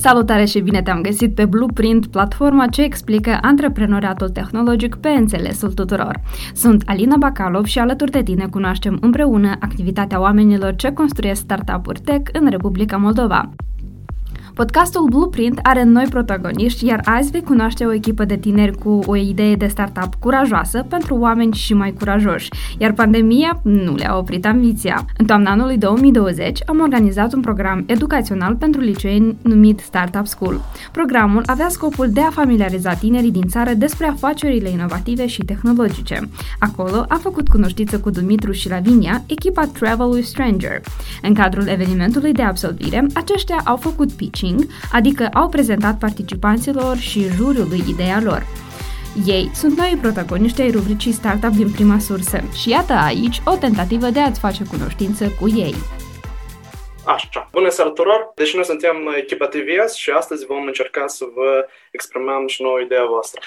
Salutare și bine te-am găsit pe Blueprint, platforma ce explică antreprenoriatul tehnologic pe înțelesul tuturor. Sunt Alina Bacalov și alături de tine cunoaștem împreună activitatea oamenilor ce construiesc startup-uri tech în Republica Moldova. Podcastul Blueprint are noi protagoniști, iar azi vei cunoaște o echipă de tineri cu o idee de startup curajoasă pentru oameni și mai curajoși, iar pandemia nu le-a oprit ambiția. În toamna anului 2020 am organizat un program educațional pentru liceeni numit Startup School. Programul avea scopul de a familiariza tinerii din țară despre afacerile inovative și tehnologice. Acolo am făcut cunoștință cu Dumitru și Lavinia, echipa Travel with Stranger. În cadrul evenimentului de absolvire, aceștia au făcut pitching pitching, adică au prezentat participanților și juriului ideea lor. Ei sunt noi protagoniști ai rubricii Startup din prima sursă și iată aici o tentativă de a-ți face cunoștință cu ei. Așa. Bună seara tuturor! Deci noi suntem echipa TVS și astăzi vom încerca să vă exprimăm și nouă ideea voastră.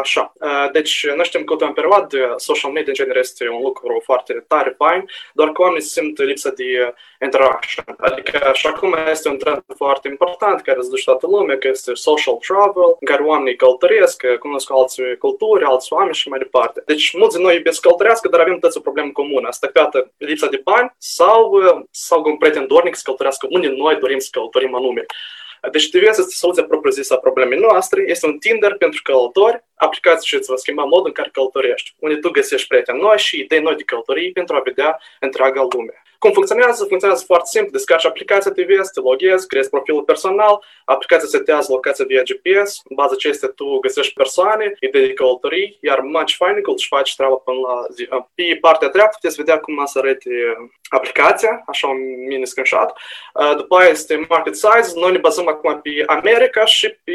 Așa, deci noi știm că în perioadă social media în general este un lucru foarte tare, fain, doar că oamenii simt lipsa de interaction. Adică așa cum este un trend foarte important care îți duce toată lumea, că este social travel, în care oamenii călătoresc, cunosc alții culturi, alți oameni și mai departe. Deci mulți din noi iubesc călătorească, dar avem toți o problemă comună. Asta poate lipsa de bani sau, sau un prieten dornic să călătorească unde noi dorim să călătorim anume. Deci TVS este soluția propriu-zisă a problemei noastre, este un Tinder pentru călători, aplicați și îți va schimba modul în care călătorești, unde tu găsești prieteni noi și idei noi de călătorii pentru a vedea întreaga lume. Cum funcționează? Funcționează foarte simplu. Descarci aplicația TVS, te loghezi, creezi profilul personal, aplicația setează locația via GPS, în baza acestea tu găsești persoane, idei de călătorii, iar Match Finding își face treaba până la zi. Pe partea dreaptă puteți vedea cum să arate aplicația, așa un mini screenshot. După aia este market size. Noi ne bazăm acum pe America și pe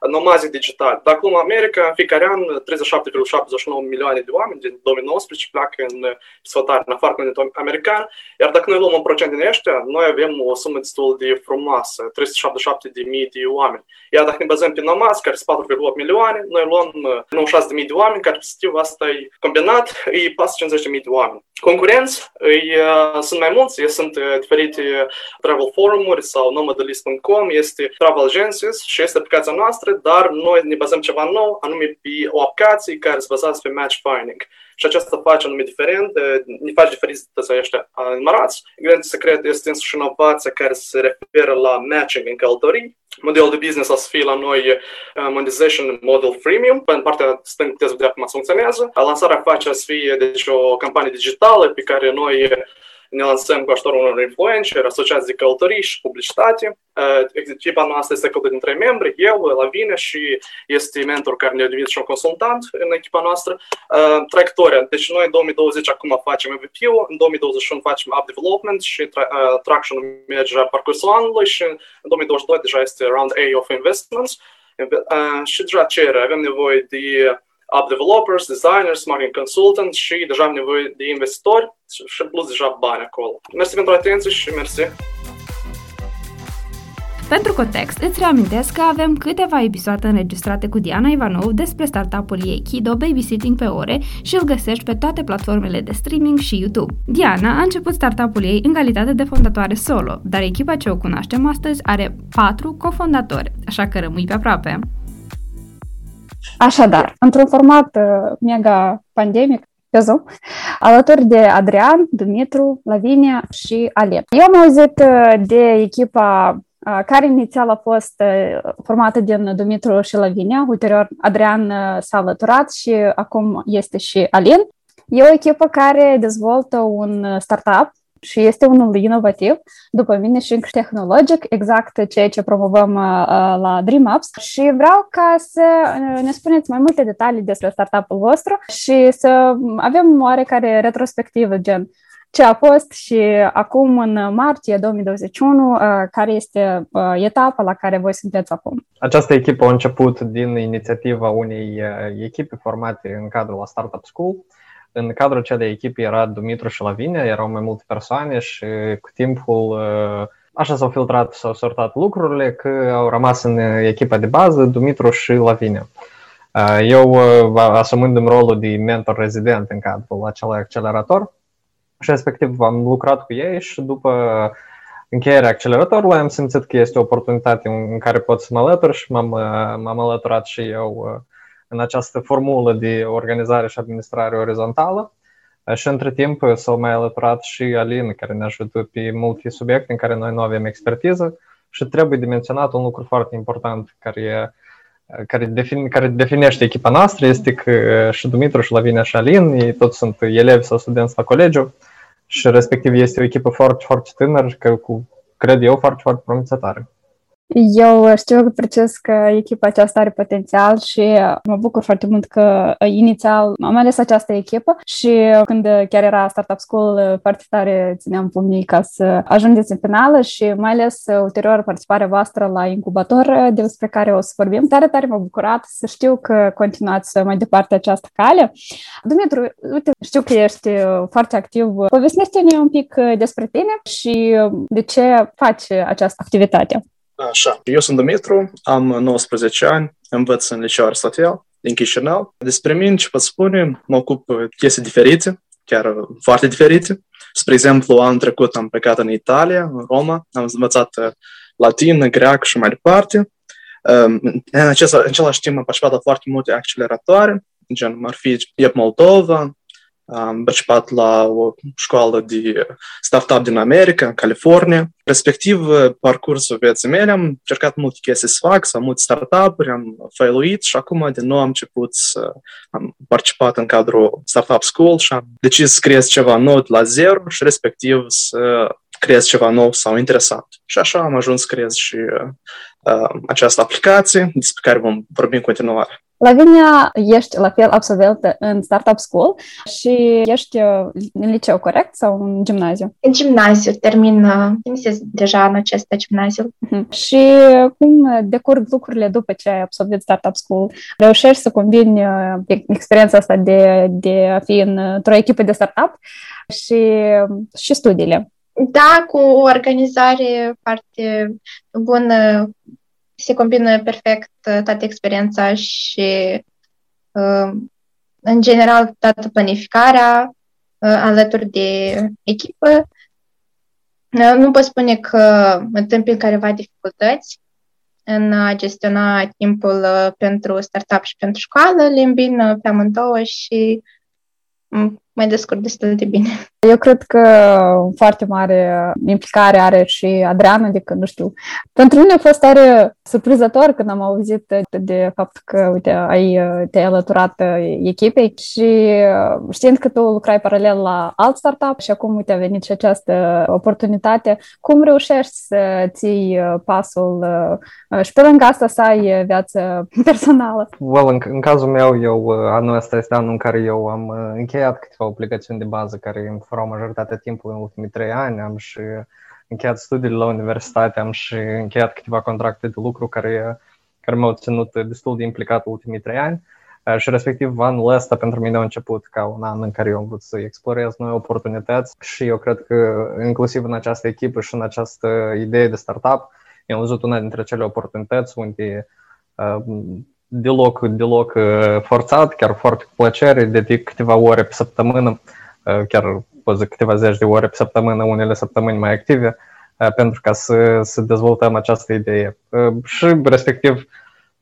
nomazii digitali. Dacă acum America, în fiecare an, 37,79 milioane de oameni din 2019 pleacă în sfătare în afară continentului american, iar dacă noi luăm un procent din ăștia, noi avem o sumă destul de frumoasă, 377 de mii de oameni. Iar dacă ne bazăm pe namaz, care sunt 4,8 milioane, noi luăm 96 de mii de oameni, care respectiv asta e combinat, e 450 de mii de oameni. Concurenți îi, uh, sunt mai mulți, sunt uh, diferite travel forumuri sau nomadalist.com, este travel agencies și este aplicația noastră, dar noi ne bazăm ceva nou, anume pe o aplicație care se bazează pe match finding și aceasta face anume diferent, ne face diferit de ăștia numărați. Ingredientul secret este însuși inovația care se referă la matching în călătorii. Modelul de business o să fie la noi monetization model freemium. Pe partea stângă puteți vedea cum funcționează. Lansarea face să fie deci, o campanie digitală pe care noi ne lansăm cu ajutorul unor influencer, asociați de călătorii și publicitate. Echipa noastră este călătorit din trei membri, eu, Lavinia și este mentor care ne-a devenit și un consultant în echipa noastră. Traiectoria. Deci noi în 2020 acum facem MVP-ul, în 2021 facem app development și traction merge deja parcursul anului și în 2022 deja este round A of investments. Și deja cerere. Avem nevoie de app developers, designers, marketing consultants și deja am nevoie de investitori și plus deja bani acolo. Mersi pentru atenție și mersi! Pentru context, îți reamintesc că avem câteva episoade înregistrate cu Diana Ivanov despre startup-ul ei Kido Babysitting pe ore și îl găsești pe toate platformele de streaming și YouTube. Diana a început startup-ul ei în calitate de fondatoare solo, dar echipa ce o cunoaștem astăzi are patru cofondatori, așa că rămâi pe aproape. Așadar, într-un format uh, mega pandemic, pe Zoom, alături de Adrian, Dumitru, Lavinia și Alep. Eu am auzit uh, de echipa uh, care inițial a fost formată din Dumitru și Lavinia, ulterior Adrian s-a alăturat și acum este și Alin. E o echipă care dezvoltă un startup și este unul inovativ, după mine și tehnologic, exact ceea ce promovăm uh, la Dream Apps și vreau ca să uh, ne spuneți mai multe detalii despre startup-ul vostru și să avem oarecare retrospectivă, gen ce a fost și acum în martie 2021, uh, care este etapa la care voi sunteți acum? Această echipă a început din inițiativa unei echipe formate în cadrul la Startup School, în cadrul acelei echipe era Dumitru și Lavinia, erau mai multe persoane și cu timpul uh, așa s-au filtrat, s-au sortat lucrurile că au rămas în echipa de bază Dumitru și Lavinia. Uh, eu uh, asumându-mi rolul de mentor rezident în cadrul acelui accelerator și respectiv am lucrat cu ei și după încheierea acceleratorului am simțit că este o oportunitate în care pot să mă alătur și m-am, m-am alăturat și eu în această formulă de organizare și administrare orizontală. Și între timp s-au mai alăturat și Alin, care ne ajută pe multe subiecte în care noi nu avem expertiză și trebuie de menționat un lucru foarte important care e care, defin, care definește echipa noastră este că și Dumitru, și Lavinia, și Alin, ei toți sunt elevi sau studenți la colegiu și respectiv este o echipă foarte, foarte tânără, că cu, cred eu, foarte, foarte promițătoare. Eu știu precis că echipa aceasta are potențial și mă bucur foarte mult că inițial am ales această echipă și când chiar era Startup School foarte tare țineam pumnii ca să ajungeți în finală și mai ales ulterior participarea voastră la incubator despre care o să vorbim. Tare, tare m-a bucurat să știu că continuați mai departe această cale. Dumitru, uite, știu că ești foarte activ. Povestește-ne un pic despre tine și de ce faci această activitate. Așa, eu sunt Dumitru, am 19 ani, învăț în liceu Aristotel din Chișinău. Despre mine ce pot spune, mă ocup chestii diferite, chiar foarte diferite. Spre exemplu, anul trecut am plecat în Italia, în Roma, am învățat latină, greacă și mai departe. În, acest, în același timp am participat la foarte multe acceleratoare, gen ar fi Iep Moldova, am participat la o școală de startup din America, în California. Respectiv, parcursul vieții mele, am încercat multe chestii să fac, să am multe startup-uri, am failuit și acum din nou am început să am participat în cadrul Startup School și am decis să creez ceva nou de la zero și respectiv să creez ceva nou sau interesant. Și așa am ajuns să creez și uh, această aplicație despre care vom vorbi în continuare. Lavinia, ești la fel absolventă în Startup School și ești în liceu, corect? Sau în gimnaziu? În gimnaziu, termin, finisez deja în acest gimnaziu. Uh-huh. Și cum decurg lucrurile după ce ai absolvit Startup School? Reușești să combini experiența asta de, de a fi într-o echipă de startup și, și studiile? Da, cu o organizare foarte bună se combină perfect uh, toată experiența și, uh, în general, toată planificarea uh, alături de echipă. Nu pot spune că întâmpin careva dificultăți în a gestiona timpul pentru startup și pentru școală, le îmbin pe amândouă și mai descurc destul de bine. Eu cred că foarte mare implicare are și Adriana, adică, nu știu, pentru mine a fost tare surprizător când am auzit de faptul că, uite, ai, te-ai alăturat echipei și știind că tu lucrai paralel la alt startup și acum, uite, a venit și această oportunitate, cum reușești să ții pasul și pe lângă asta să ai viață personală? Well, în, în cazul meu, eu, anul ăsta este anul în care eu am încheiat câteva obligațiuni de bază care îmi furau majoritatea timpului în ultimii trei ani. Am și încheiat studiile la universitate, am și încheiat câteva contracte de lucru care, care m-au ținut destul de implicat în ultimii trei ani. Și respectiv anul ăsta pentru mine a început ca un an în care eu am vrut să explorez noi oportunități și eu cred că inclusiv în această echipă și în această idee de startup eu am văzut una dintre cele oportunități unde deloc, deloc forțat, chiar foarte cu plăcere, dedic câteva ore pe săptămână, chiar pot zic câteva zeci de ore pe săptămână, unele săptămâni mai active, pentru ca să, să dezvoltăm această idee. Și respectiv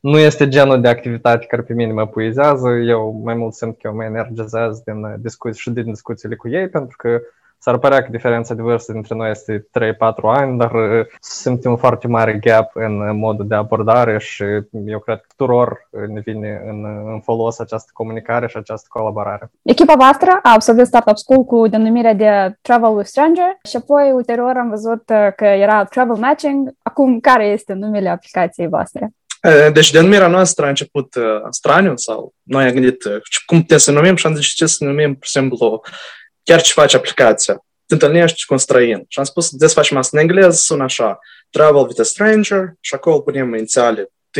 nu este genul de activitate care pe mine mă puizează, eu mai mult simt că eu mă energizez din discuții și din discuțiile cu ei, pentru că S-ar părea că diferența de vârstă dintre noi este 3-4 ani, dar uh, simțim un foarte mare gap în modul de abordare și eu cred că tuturor ne vine în, în folos această comunicare și această colaborare. Echipa voastră a absolvit Startup School cu denumirea de Travel with Stranger și apoi ulterior am văzut uh, că era Travel Matching. Acum, care este numele aplicației voastre? Deci denumirea noastră a început uh, straniu sau noi am gândit uh, cum putem să numim și am zis ce să numim, pur și simplu, chiar ce faci aplicația, te întâlnești cu un străin. Și am spus, de să facem asta în engleză, sună așa, travel with a stranger și acolo punem inițiale T,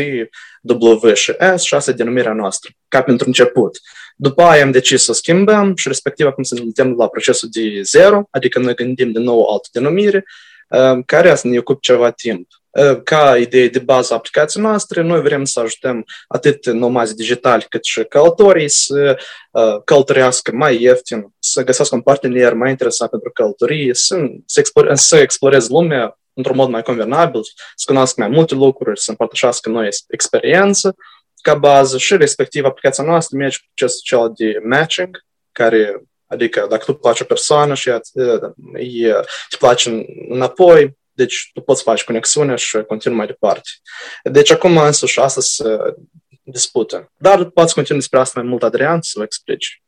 W și S și asta e denumirea noastră, ca pentru început. După aia am decis să schimbăm și respectiv acum să ne la procesul de zero, adică noi gândim de nou altă denumire, care să ne ocup ceva timp. Ca idee de bază a aplicației noastre, noi vrem să ajutăm atât nomazi digitali cât și călătorii să călătorească mai ieftin, să găsească un partener mai interesat pentru călătorie, să, să, explore, să exploreze lumea într-un mod mai convenabil, să cunoască mai multe lucruri, să împărtășească noi experiență ca bază și respectiv aplicația noastră merge cu procesul cel de matching, care Adică dacă tu place o persoană și îi place înapoi, deci tu poți face conexiune și continui mai departe. Deci acum însă și asta se dispută. Dar poți continui despre asta mai mult, Adrian, să vă explici.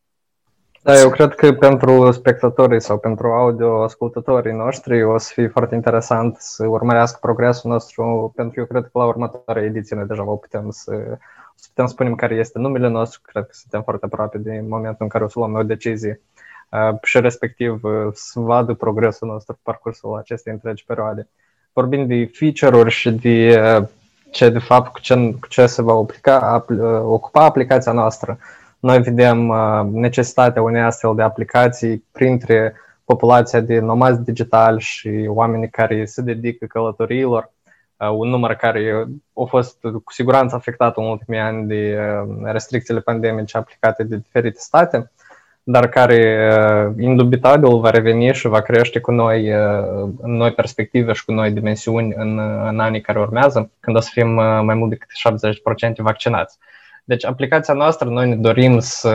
Da, eu cred că pentru spectatorii sau pentru audio ascultătorii noștri o să fie foarte interesant să urmărească progresul nostru, pentru că eu cred că la următoarea ediție noi deja vă putem să, să putem spune care este numele nostru, cred că suntem foarte aproape de momentul în care o să luăm o decizie Uh, și respectiv uh, să vadă progresul nostru pe parcursul acestei întregi perioade. Vorbind de feature-uri și de uh, ce de fapt cu ce, cu ce se va aplica, ocupa aplicația noastră, noi vedem necesitatea unei astfel de aplicații printre populația de nomazi digitali și oamenii care se dedică călătoriilor, un număr care a fost cu siguranță afectat în ultimii ani de restricțiile pandemice aplicate de diferite state dar care uh, indubitabil va reveni și va crește cu noi, uh, în noi perspective și cu noi dimensiuni în, în anii care urmează, când o să fim uh, mai mult decât 70% vaccinați. Deci aplicația noastră, noi ne dorim să,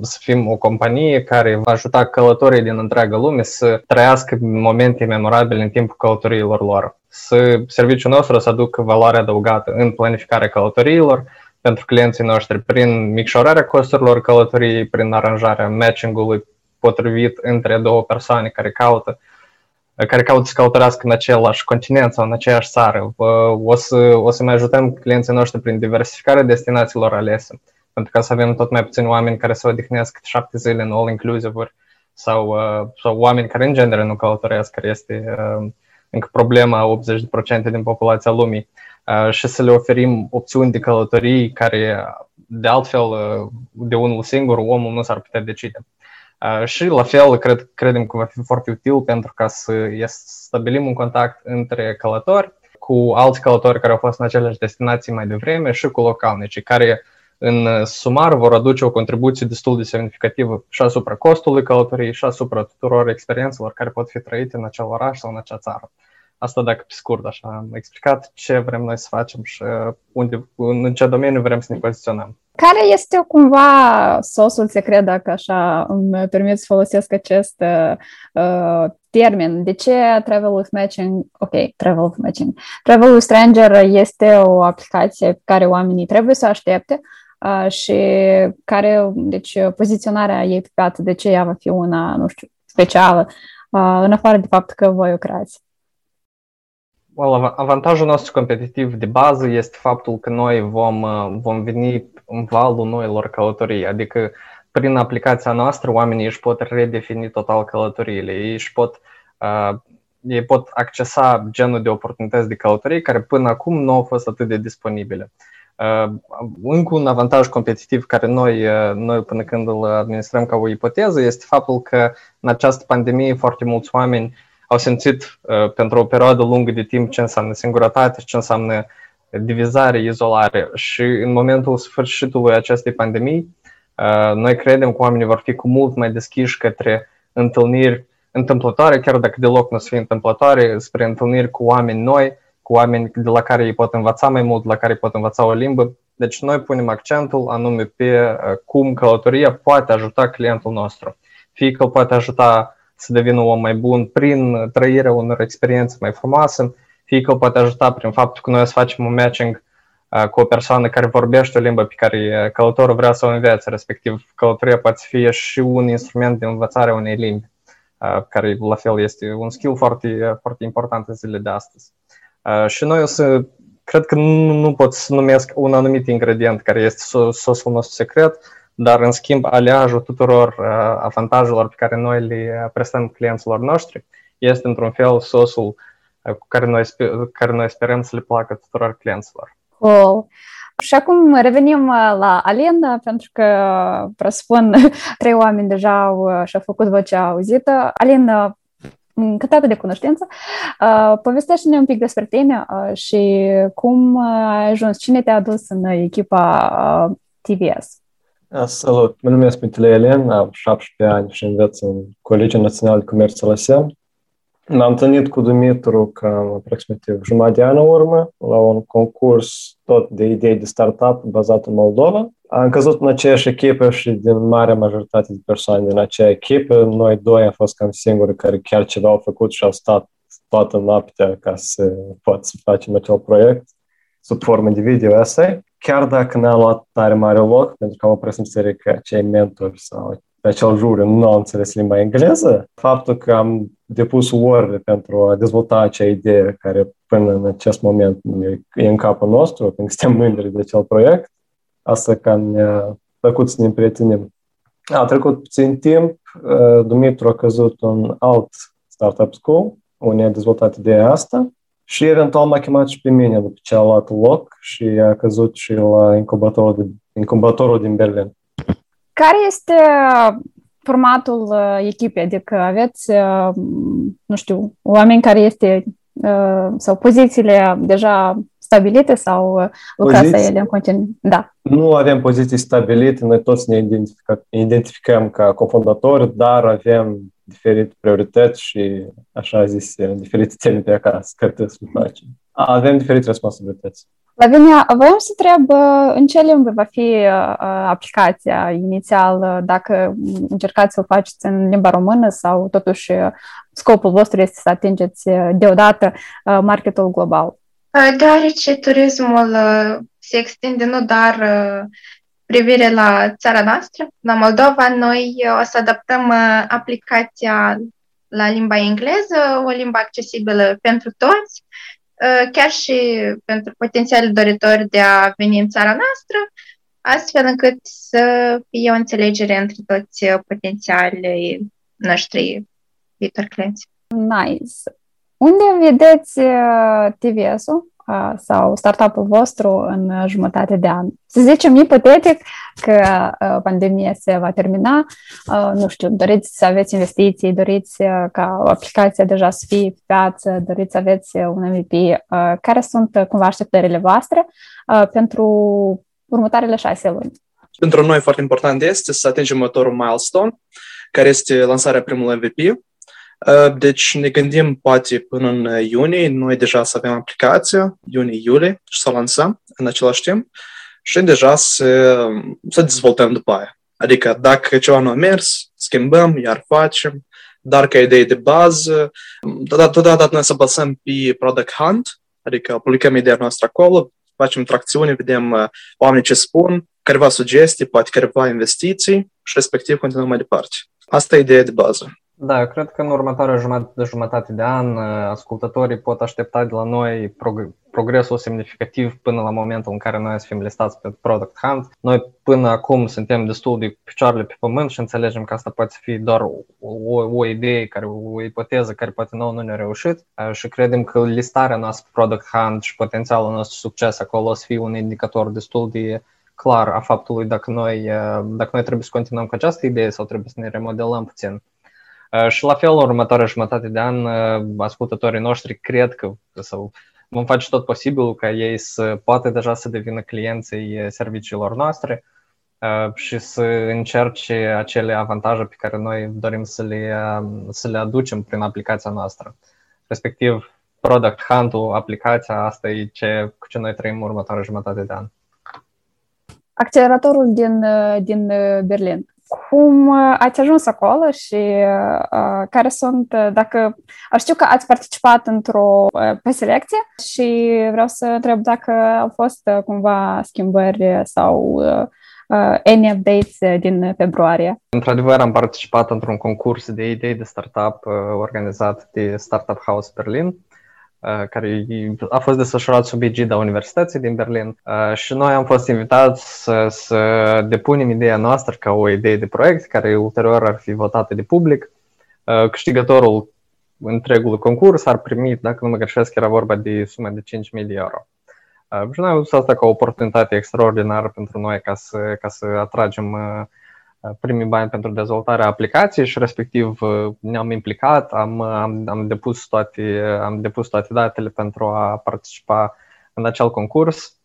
să fim o companie care va ajuta călătorii din întreaga lume să trăiască momente memorabile în timpul călătoriilor lor. Să serviciul nostru să aducă valoare adăugată în planificarea călătoriilor, pentru clienții noștri prin micșorarea costurilor călătoriei, prin aranjarea matching-ului potrivit între două persoane care caută care caută să călătorească în același continent sau în aceeași țară. O să, o să mai ajutăm clienții noștri prin diversificarea destinațiilor alese, pentru că să avem tot mai puțini oameni care să odihnesc șapte zile în all-inclusive-uri sau, sau oameni care în genere nu călătoresc, care este încă problema 80% din populația lumii. Uh, și să le oferim opțiuni de călătorii care, de altfel, uh, de unul singur, omul nu s-ar putea decide. Uh, și la fel, cred, credem că va fi foarte util pentru ca să stabilim un contact între călători cu alți călători care au fost în aceleași destinații mai devreme și cu localnici, care în sumar vor aduce o contribuție destul de semnificativă și asupra costului călătoriei și asupra tuturor experiențelor care pot fi trăite în acel oraș sau în acea țară. Asta dacă pe scurt așa am explicat ce vrem noi să facem și uh, unde, în ce domeniu vrem să ne poziționăm. Care este cumva sosul secret, dacă așa îmi permit să folosesc acest uh, uh, termen? De ce Travel with Matching, ok, Travel with Matching, Travel with Stranger este o aplicație pe care oamenii trebuie să aștepte uh, și care, deci, poziționarea ei pe piață, de ce ea va fi una, nu știu, specială, uh, în afară de faptul că voi o creați? Well, avantajul nostru competitiv de bază este faptul că noi vom, uh, vom veni în valul noilor călătorii, adică prin aplicația noastră oamenii își pot redefini total călătoriile, ei își pot, uh, ei pot accesa genul de oportunități de călătorie care până acum nu au fost atât de disponibile. Uh, încă un avantaj competitiv care noi, uh, noi până când îl administrăm ca o ipoteză este faptul că în această pandemie foarte mulți oameni au simțit uh, pentru o perioadă lungă de timp ce înseamnă singurătate și ce înseamnă divizare, izolare. Și în momentul sfârșitului acestei pandemii, uh, noi credem că oamenii vor fi cu mult mai deschiși către întâlniri întâmplătoare, chiar dacă deloc nu să fie întâmplătoare, spre întâlniri cu oameni noi, cu oameni de la care ei pot învăța mai mult, de la care ei pot învăța o limbă. Deci noi punem accentul anume pe uh, cum călătoria poate ajuta clientul nostru. Fie că îl poate ajuta să devină un om mai bun prin trăirea unor experiențe mai frumoase, fie că poate ajuta prin faptul că noi să facem un matching uh, cu o persoană care vorbește o limbă pe care uh, călătorul vrea să o învețe, respectiv călătoria poate fi și un instrument de învățare a unei limbi, uh, care la fel este un skill foarte, foarte important în zilele de astăzi. Și noi o să, cred că nu, nu pot să numesc un anumit ingredient care este sosul nostru secret, dar în schimb aleajul tuturor uh, avantajelor pe care noi le prestăm clienților noștri este într-un fel sosul uh, cu care noi, care noi sperăm să le placă tuturor clienților. Cool. Și acum revenim uh, la Alina, pentru că, presupun, trei oameni deja au, și-au făcut vocea auzită. Alina, încântată de cunoștință. Uh, povestește-ne un pic despre tine uh, și cum ai ajuns, cine te-a adus în echipa uh, TVS. Salut, mă numesc Mitile Elen, am 17 ani și învăț în Colegiul Național de Comerț Lăsem. M-am întâlnit cu Dumitru cam aproximativ jumătate de an în urmă la un concurs tot de idei de startup bazat în Moldova. Am căzut în aceeași echipă și din marea majoritate de persoane din acea echipă, noi doi am fost cam singuri care chiar ceva au făcut și au stat toată noaptea ca să pot să facem acel proiect sub formă de video essay. Chiar dacă n-a luat tare mare loc, pentru că am o presimțire că cei mentori sau pe acel juriu nu au înțeles limba engleză, faptul că am depus ore pentru a dezvolta acea idee care până în acest moment e în capul nostru, când suntem mândri de acel proiect, asta cam ne-a făcut să ne împrietenim. A trecut puțin timp, uh, Dumitru a căzut în alt startup school, unde a dezvoltat ideea asta și eventual m-a chemat și pe mine după ce a luat loc și a căzut și la incubatorul, de, incubatorul din Berlin. Care este formatul uh, echipei? Adică aveți, uh, nu știu, oameni care este uh, sau pozițiile deja stabilite sau lucrați la ele în continuu? Da. Nu avem poziții stabilite, noi toți ne identificăm, identificăm ca cofondatori, dar avem diferite priorități și, așa zis, diferite teme pe acasă, care trebuie să le facem. Avem diferite responsabilități. Lavinia, voiam să întreb în ce limbă va fi aplicația inițial, dacă încercați să o faceți în limba română sau totuși scopul vostru este să atingeți deodată marketul global? Deoarece turismul se extinde nu doar privire la țara noastră, la Moldova, noi o să adaptăm aplicația la limba engleză, o limbă accesibilă pentru toți, chiar și pentru potențiali doritori de a veni în țara noastră, astfel încât să fie o înțelegere între toți potențialii noștri viitori clienți. Nice. Unde vedeți TVS-ul sau startup-ul vostru în jumătate de an. Să zicem ipotetic că pandemia se va termina, nu știu, doriți să aveți investiții, doriți ca aplicația deja să fie pe piață, doriți să aveți un MVP. Care sunt cumva așteptările voastre pentru următoarele șase luni? Pentru noi foarte important este să atingem următorul milestone, care este lansarea primului MVP, Uh, deci ne gândim poate până în iunie, noi deja să avem aplicația, iunie-iulie, și să lansăm în același timp și deja să, să dezvoltăm după aia. Adică dacă ceva nu a mers, schimbăm, iar facem, dar ca idee de bază, totodată noi să basăm pe Product Hunt, adică publicăm ideea noastră acolo, facem tracțiune, vedem uh, oamenii ce spun, careva sugestii, poate careva investiții și respectiv continuăm mai departe. Asta e ideea de bază. Da, eu cred că în următoarea jumătate de jumătate de an uh, ascultătorii pot aștepta de la noi prog- progresul semnificativ până la momentul în care noi să fim listați pe Product Hunt. Noi până acum suntem destul de picioarele pe pământ și înțelegem că asta poate fi doar o, o idee, care, o ipoteză care poate nouă nu ne-a reușit uh, și credem că listarea noastră pe Product Hunt și potențialul nostru succes acolo o să fie un indicator destul de clar a faptului dacă noi, uh, dacă noi trebuie să continuăm cu această idee sau trebuie să ne remodelăm puțin. Uh, și la fel, următoarea jumătate de an, uh, ascultătorii noștri cred că sau vom face tot posibilul ca ei să poată deja să devină clienții serviciilor noastre uh, și să încerce acele avantaje pe care noi dorim să le, să le aducem prin aplicația noastră. Respectiv, Product Hunt-ul, aplicația, asta e ce, cu ce noi trăim următoarea jumătate de an. Acceleratorul din, din Berlin cum uh, ați ajuns acolo și uh, care sunt, uh, dacă știu că ați participat într-o uh, pe selecție și vreau să întreb dacă au fost uh, cumva schimbări sau uh, uh, any updates din februarie. Într-adevăr, am participat într-un concurs de idei de startup uh, organizat de Startup House Berlin Uh, care a fost desfășurat sub egida Universității din Berlin uh, și noi am fost invitați să, să depunem ideea noastră ca o idee de proiect care ulterior ar fi votată de public. Uh, câștigătorul întregului concurs ar primi, dacă nu mă greșesc, era vorba de sume de 5.000 de euro. Și noi am văzut asta ca o oportunitate extraordinară pentru noi ca să, ca să atragem primii bani pentru dezvoltarea aplicației și respectiv ne-am implicat, am, am, am, depus toate, am depus toate datele pentru a participa în acel concurs,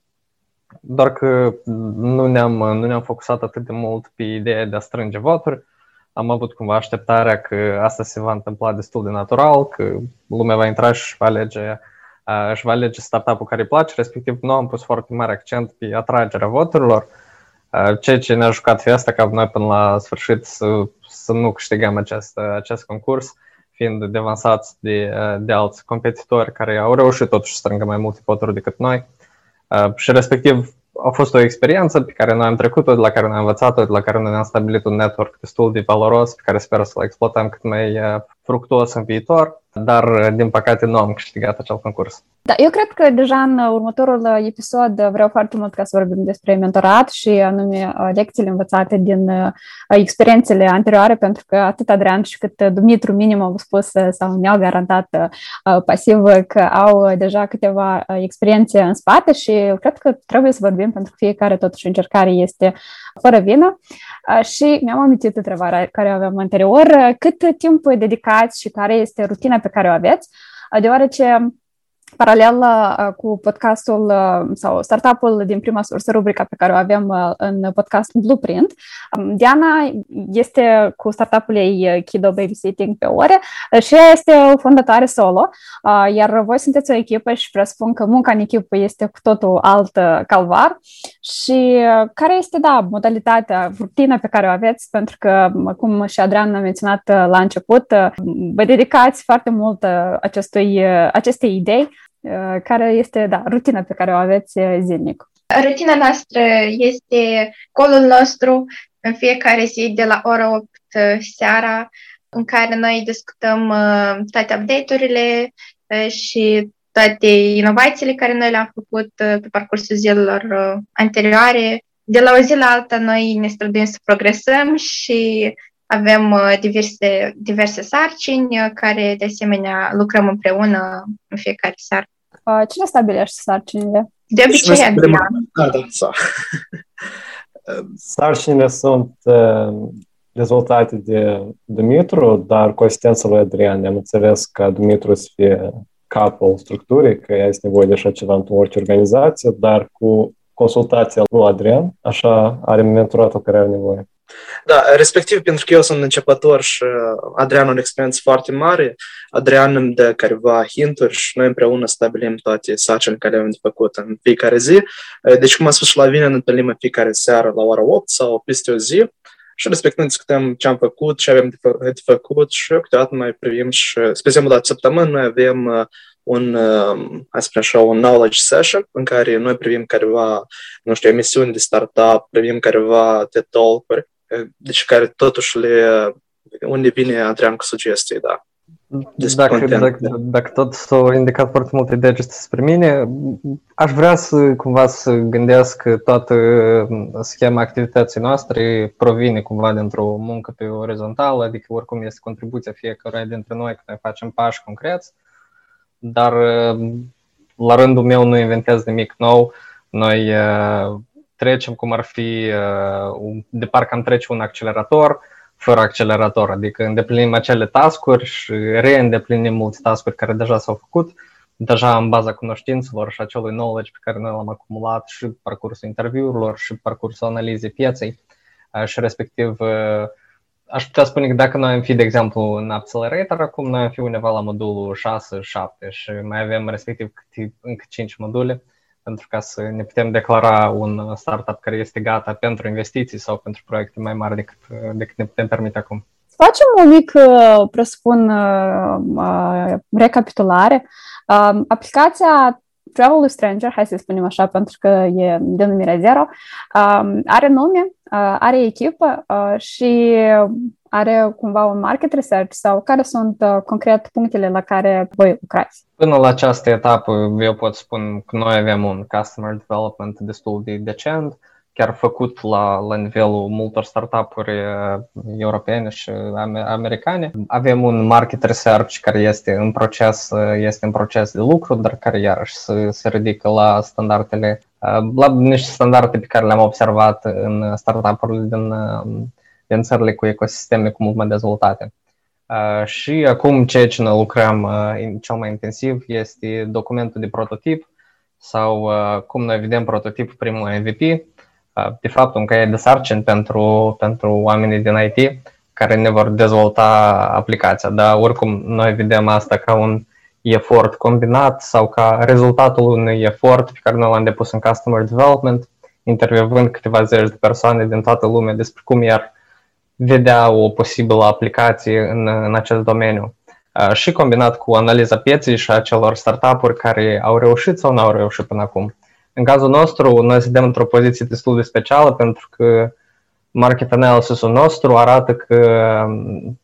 doar că nu ne-am, nu ne-am focusat atât de mult pe ideea de a strânge voturi, am avut cumva așteptarea că asta se va întâmpla destul de natural, că lumea va intra și își va alege, își va alege startup-ul care îi place, respectiv nu am pus foarte mare accent pe atragerea voturilor, ceea ce ne-a jucat fiesta ca noi până la sfârșit să, să nu câștigăm acest, acest concurs, fiind devansați de, de alți competitori care au reușit totuși să strângă mai multe voturi decât noi. Și respectiv a fost o experiență pe care noi am trecut-o, de la care ne-am învățat-o, de la care noi ne-am stabilit un network destul de valoros, pe care sper să-l exploatăm cât mai fructuos în viitor, dar din păcate nu am câștigat acel concurs. Da, eu cred că deja în următorul episod vreau foarte mult ca să vorbim despre mentorat și anume lecțiile învățate din experiențele anterioare, pentru că atât Adrian și cât Dumitru minim au spus sau ne-au garantat pasiv că au deja câteva experiențe în spate și cred că trebuie să vorbim pentru că fiecare totuși încercare este fără vină. Și mi-am amintit întrebarea care aveam anterior, cât timp dedicați și care este rutina pe care o aveți, deoarece paralel uh, cu podcastul uh, sau startup-ul din prima sursă, rubrica pe care o avem uh, în podcast Blueprint. Um, Diana este cu startup-ul ei Kido Babysitting pe ore și ea este o fondatoare solo, iar voi sunteți o echipă și presupun că munca în echipă este cu totul alt calvar și care este, da, modalitatea, rutina pe care o aveți, pentru că, cum și Adrian a menționat la început, vă dedicați foarte mult acestui, acestei idei Uh, care este, da, rutina pe care o aveți uh, zilnic? Rutina noastră este colul nostru în fiecare zi de la ora 8 uh, seara, în care noi discutăm toate update-urile și toate inovațiile care noi le-am făcut pe parcursul zilelor anterioare. De la o zi la alta noi ne străduim să progresăm și avem diverse, diverse sarcini care de asemenea lucrăm împreună în fiecare seară. Cine stabilește sarcinile? De obicei, Adrian. Da, da, sa. Sarcinile sunt dezvoltate de Dumitru, dar cu asistența lui Adrian. Am înțeles că Dumitru să fie capul structurii, că ea este nevoie de așa ceva în orice organizație, dar cu consultația lui Adrian, așa are mentoratul care are nevoie. Da, respectiv pentru că eu sunt începător și Adrian are experiență foarte mare, Adrian îmi dă careva hinturi și noi împreună stabilim toate sarcini care avem de făcut în fiecare zi. Deci, cum am spus și la vine, ne întâlnim în fiecare seară la ora 8 sau peste o zi și respectiv discutăm ce am făcut, ce avem de, fă- de făcut și câteodată mai privim și, spre exemplu, la săptămână noi avem un, hai să așa, un knowledge session în care noi privim careva, nu știu, emisiuni de startup, privim careva TED Talk-uri deci care totuși le, unde vine Adrian cu sugestii, da. Dacă, dacă, dacă tot s-au indicat foarte multe degete spre mine, aș vrea să cumva să gândesc că toată schema activității noastre provine cumva dintr-o muncă pe orizontală, adică oricum este contribuția fiecăruia dintre noi că noi facem pași concreți, dar la rândul meu nu inventez nimic nou. Noi trecem cum ar fi, uh, de parcă am trece un accelerator fără accelerator, adică îndeplinim acele tascuri și reîndeplinim multe tascuri care deja s-au făcut, deja în baza cunoștințelor și acelui knowledge pe care noi l-am acumulat și parcursul interviurilor și parcursul analizei pieței uh, și respectiv uh, aș putea spune că dacă noi am fi, de exemplu, în Accelerator, acum noi am fi undeva la modulul 6-7 și mai avem respectiv încă 5 module, pentru ca să ne putem declara un startup care este gata pentru investiții sau pentru proiecte mai mari decât, decât ne putem permite acum. Facem un mic, presupun, recapitulare. Aplicația Travel Stranger, hai să spunem așa, pentru că e denumirea zero, are nume, are echipă și are cumva un market research sau care sunt uh, concret punctele la care voi lucrați? Până la această etapă, eu pot spun că noi avem un customer development destul de decent, chiar făcut la, la nivelul multor startup-uri uh, europene și americane. Avem un market research care este în proces, uh, este în proces de lucru, dar care iarăși se, se ridică la standardele, la niște standarde pe care le-am observat în startup-urile din din țările cu ecosisteme cu mult mai dezvoltate. Și acum ceea ce ne lucrăm cel mai intensiv este documentul de prototip sau cum noi vedem prototipul primul MVP, de fapt un caiet de sarcini pentru, pentru oamenii din IT care ne vor dezvolta aplicația, dar oricum noi vedem asta ca un efort combinat sau ca rezultatul unui efort pe care noi l-am depus în Customer Development, intervievând câteva zeci de persoane din toată lumea despre cum i-ar vedea o posibilă aplicație în, în acest domeniu. Și combinat cu analiza pieței și a celor startup-uri care au reușit sau nu au reușit până acum. În cazul nostru, noi suntem într-o poziție destul de specială pentru că market analysis-ul nostru arată că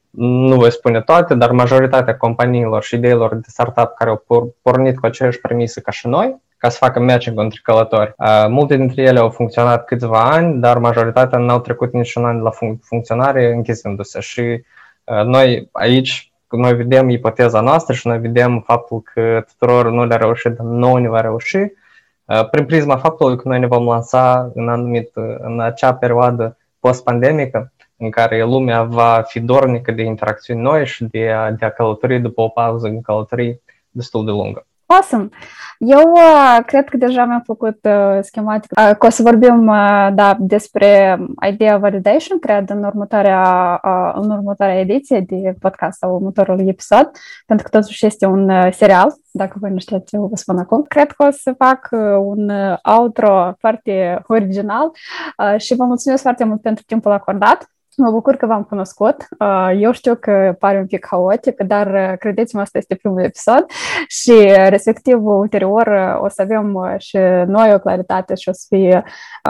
nu voi spune toate, dar majoritatea companiilor și ideilor de startup care au pornit cu aceeași premisă ca și noi, ca să facă matching între călători. Uh, multe dintre ele au funcționat câțiva ani, dar majoritatea nu au trecut niciun an la fun- funcționare închizându-se și uh, noi aici noi vedem ipoteza noastră și noi vedem faptul că tuturor nu le-a reușit, dar nu ne va reuși, uh, prin prisma faptului că noi ne vom lansa în anumit, în acea perioadă post-pandemică, în care lumea va fi dornică de interacțiuni noi și de a, de a călători după o pauză în călătorii destul de lungă. Awesome! Eu uh, cred că deja mi-am făcut uh, schematic. Uh, că o să vorbim uh, da, despre Idea Validation, cred, în următoarea, uh, în următoarea ediție de podcast sau următorul episod, pentru că totuși este un uh, serial, dacă voi nu știți, eu vă spun acum. Cred că o să fac uh, un uh, outro foarte original uh, și vă mulțumesc foarte mult pentru timpul acordat. Mă bucur că v-am cunoscut. Uh, eu știu că pare un pic haotic, dar uh, credeți-mă, asta este primul episod și uh, respectiv ulterior o să avem și noi o claritate și o să fie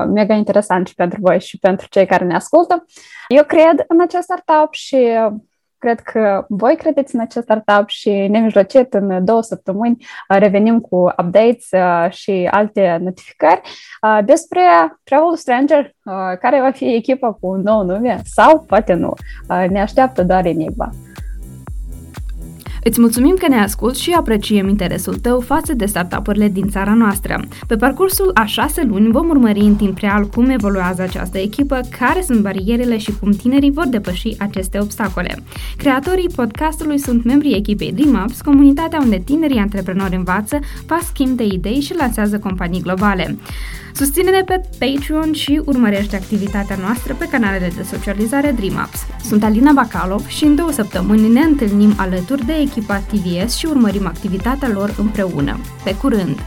mega interesant și pentru voi și pentru cei care ne ascultă. Eu cred în acest startup și Cred că voi credeți în acest startup și nemijlocit în două săptămâni uh, revenim cu updates uh, și alte notificări uh, despre Travel Stranger, care va fi echipa cu un nou nume sau poate nu. Ne așteaptă doar enigma. Îți mulțumim că ne asculti și apreciem interesul tău față de startup-urile din țara noastră. Pe parcursul a șase luni vom urmări în timp real cum evoluează această echipă, care sunt barierele și cum tinerii vor depăși aceste obstacole. Creatorii podcastului sunt membrii echipei DreamUps, comunitatea unde tinerii antreprenori învață, fac schimb de idei și lansează companii globale. Susține-ne pe Patreon și urmărește activitatea noastră pe canalele de socializare DreamUps. Sunt Alina Bacalov și în două săptămâni ne întâlnim alături de echipa TVS și urmărim activitatea lor împreună. Pe curând!